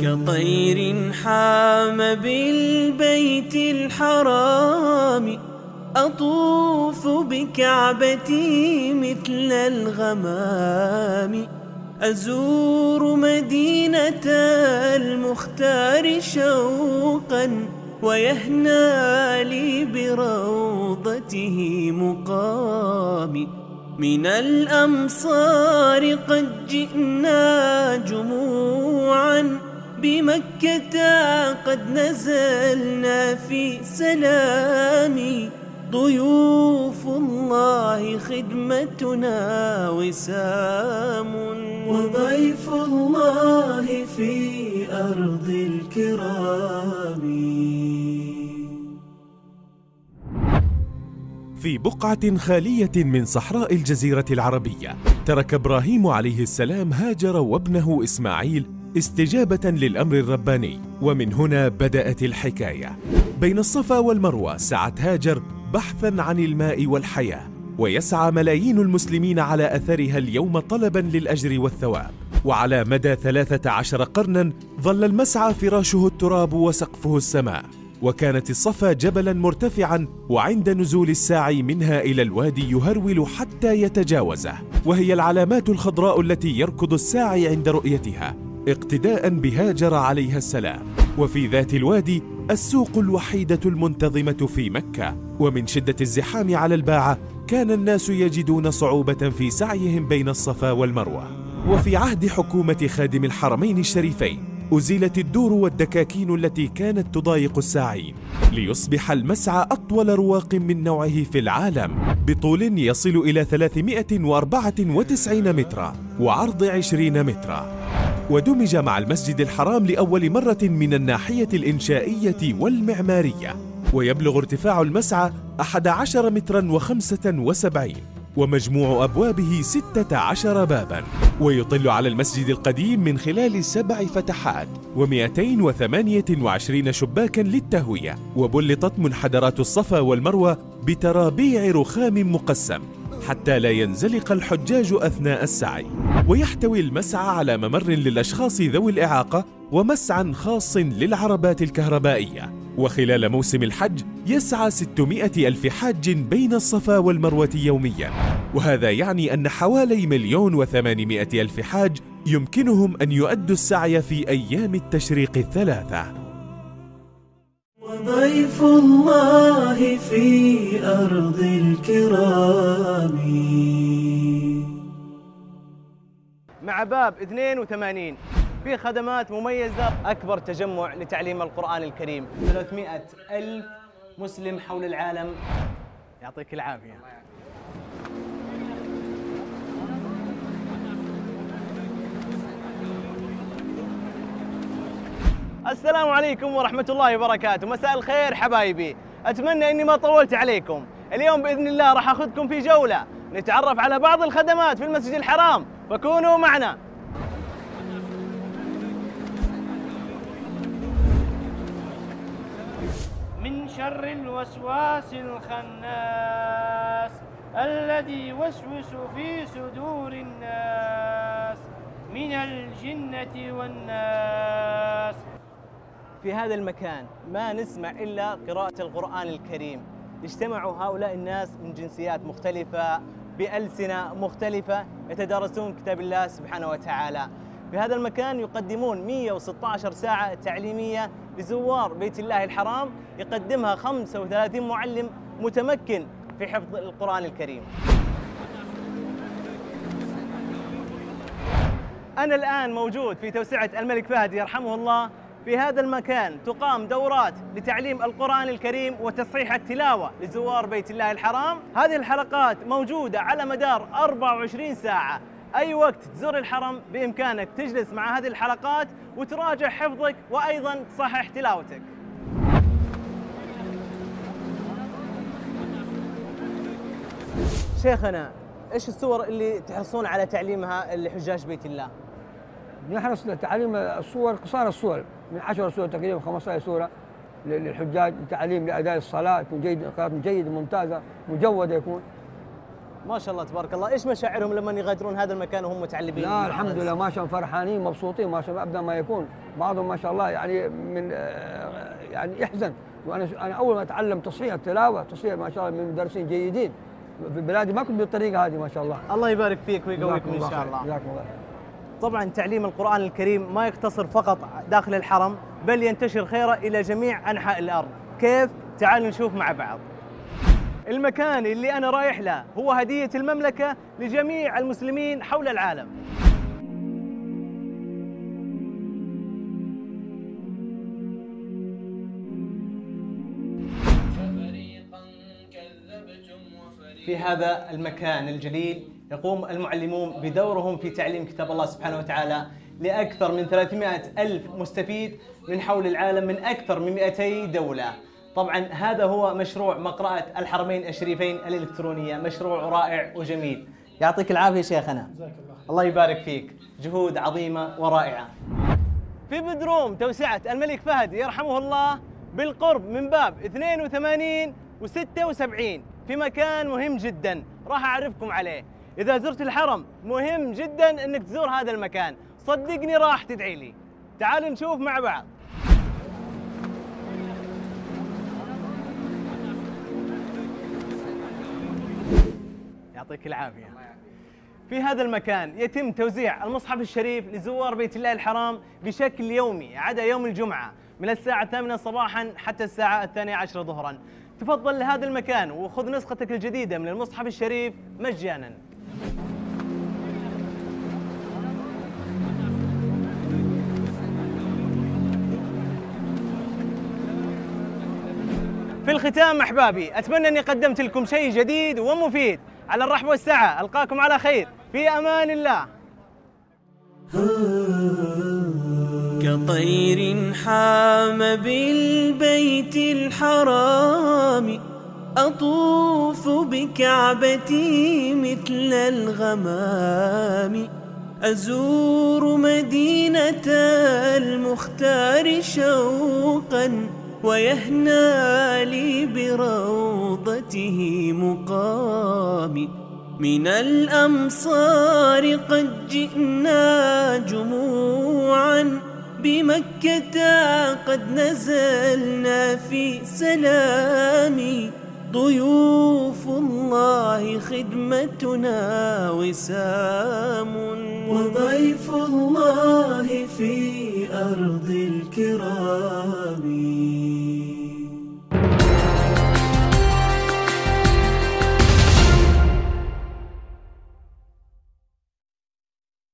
كطير حام بالبيت الحرام. أطوف بكعبتي مثل الغمام. أزور مدينة المختار شوقا ويهنى لي بروضته مقامي من الأمصار قد جئنا جموعا بمكة قد نزلنا في سلام. ضيوف الله خدمتنا وسام. وضيف الله في أرض الكرام. في بقعة خالية من صحراء الجزيرة العربية. ترك إبراهيم عليه السلام هاجر وابنه إسماعيل استجابة للأمر الرباني. ومن هنا بدأت الحكاية. بين الصفا والمروة سعت هاجر بحثا عن الماء والحياة. ويسعى ملايين المسلمين على أثرها اليوم طلبا للأجر والثواب. وعلى مدى ثلاثة عشر قرنا ظل المسعى فراشه التراب وسقفه السماء. وكانت الصفا جبلا مرتفعا وعند نزول الساعي منها إلى الوادي يهرول حتى يتجاوزه. وهي العلامات الخضراء التي يركض الساعي عند رؤيتها اقتداء بهاجر عليها السلام. وفي ذات الوادي السوق الوحيدة المنتظمة في مكة. ومن شدة الزحام على الباعة كان الناس يجدون صعوبة في سعيهم بين الصفا والمروة. وفي عهد حكومة خادم الحرمين الشريفين أزيلت الدور والدكاكين التي كانت تضايق الساعين ليصبح المسعى أطول رواق من نوعه في العالم بطول يصل إلى 394 مترا وعرض 20 مترا. ودمج مع المسجد الحرام لأول مرة من الناحية الإنشائية والمعمارية ويبلغ ارتفاع المسعى 11 مترا وخمسة وسبعين. ومجموع أبوابه ستة عشر بابا ويطل على المسجد القديم من خلال سبع فتحات و228 شباكا للتهوية وبلطت منحدرات الصفا والمروة بترابيع رخام مقسم حتى لا ينزلق الحجاج أثناء السعي. ويحتوي المسعى على ممر للأشخاص ذوي الإعاقة ومسعى خاص للعربات الكهربائية. وخلال موسم الحج يسعى 600 ألف حاج بين الصفا والمروة يوميا. وهذا يعني أن حوالي مليون وثمانمائة ألف حاج يمكنهم أن يؤدوا السعي في أيام التشريق الثلاثة. وضيف الله في أرض الكرام. مع باب 82 في خدمات مميزة. أكبر تجمع لتعليم القرآن الكريم. 300 ألف مسلم حول العالم. يعطيك العافية. السلام عليكم ورحمة الله وبركاته. مساء الخير حبايبي. أتمنى أني ما طولت عليكم. اليوم بإذن الله راح أخذكم في جولة. نتعرف على بعض الخدمات في المسجد الحرام. فكونوا معنا. من شر الوسواس الخناس الذي يوسوس في صدور الناس من الجنة والناس. في هذا المكان ما نسمع إلا قراءة القرآن الكريم. يجتمع هؤلاء الناس من جنسيات مختلفة بألسنة مختلفة يتدارسون كتاب الله سبحانه وتعالى. في هذا المكان يقدمون 116 ساعة تعليمية لزوار بيت الله الحرام يقدمها 35 معلم متمكن في حفظ القرآن الكريم. أنا الآن موجود في توسعة الملك فهد يرحمه الله. في هذا المكان تقام دورات لتعليم القرآن الكريم وتصحيح التلاوة لزوار بيت الله الحرام. هذه الحلقات موجودة على مدار 24 ساعة. أي وقت تزور الحرم بإمكانك تجلس مع هذه الحلقات وتراجع حفظك وأيضا تصحح تلاوتك شيخنا إيش الصور اللي تحرصون على تعليمها لحجاج بيت الله؟ نحرص لتعليم الصور قصار الصور من 10 سور تقريبا 15 سوره للحجاج تعليم لأداء الصلاة تكون جيد قراءة جيده ممتازة مجودة يكون ما شاء الله تبارك الله. إيش مشاعرهم لما يغادرون هذا المكان وهم متعلمين؟ لا الحمد لله ما شاء الله فرحانين مبسوطين ما شاء الله أبدا ما يكون. بعضهم ما شاء الله يعني من آه، يعني يحزن. وأنا أنا أول ما أتعلم تصحيح التلاوة تصحيح ما شاء الله من مدرسين جيدين في بلادي ما كنت بالطريقة هذه ما شاء الله. الله يبارك فيك ويقويكم إن شاء. الله. جزاكم الله. طبعا تعليم القرآن الكريم ما يقتصر فقط داخل الحرم بل ينتشر خيره إلى جميع أنحاء الأرض. كيف؟ تعالوا نشوف مع بعض. المكان اللي أنا رايح له هو هدية المملكة لجميع المسلمين حول العالم. في هذا المكان الجليل يقوم المعلمون بدورهم في تعليم كتاب الله سبحانه وتعالى لأكثر من 300 ألف مستفيد من حول العالم من أكثر من 200 دولة. طبعا هذا هو مشروع مقرأة الحرمين الشريفين الإلكترونية مشروع رائع وجميل. يعطيك العافية شيخنا. الله يبارك فيك. جهود عظيمة ورائعة. في بدروم توسعة الملك فهد يرحمه الله بالقرب من باب 82 و76 في مكان مهم جدا. راح أعرفكم عليه. إذا زرت الحرم مهم جدا أنك تزور هذا المكان. صدقني راح تدعي لي. تعالوا نشوف مع بعض. يعطيك العافية. في هذا المكان يتم توزيع المصحف الشريف لزوار بيت الله الحرام بشكل يومي عدا يوم الجمعة من الساعة الثامنة صباحا حتى الساعة الثانية عشر ظهرا. تفضل لهذا المكان وخذ نسختك الجديدة من المصحف الشريف مجانا. في الختام أحبابي أتمنى أني قدمت لكم شيء جديد ومفيد. على الرحب والسعة. ألقاكم على خير. في أمان الله. كطير حام بالبيت الحرام. أطوف بكعبتي مثل الغمام. أزور مدينة المختار شوقا. ويهنى لي بروضته مقامي. من الأمصار قد جئنا جموعا. بمكة قد نزلنا في سلام ضيوف الله خدمتنا وسام. وضيف الله في أرض الكرام.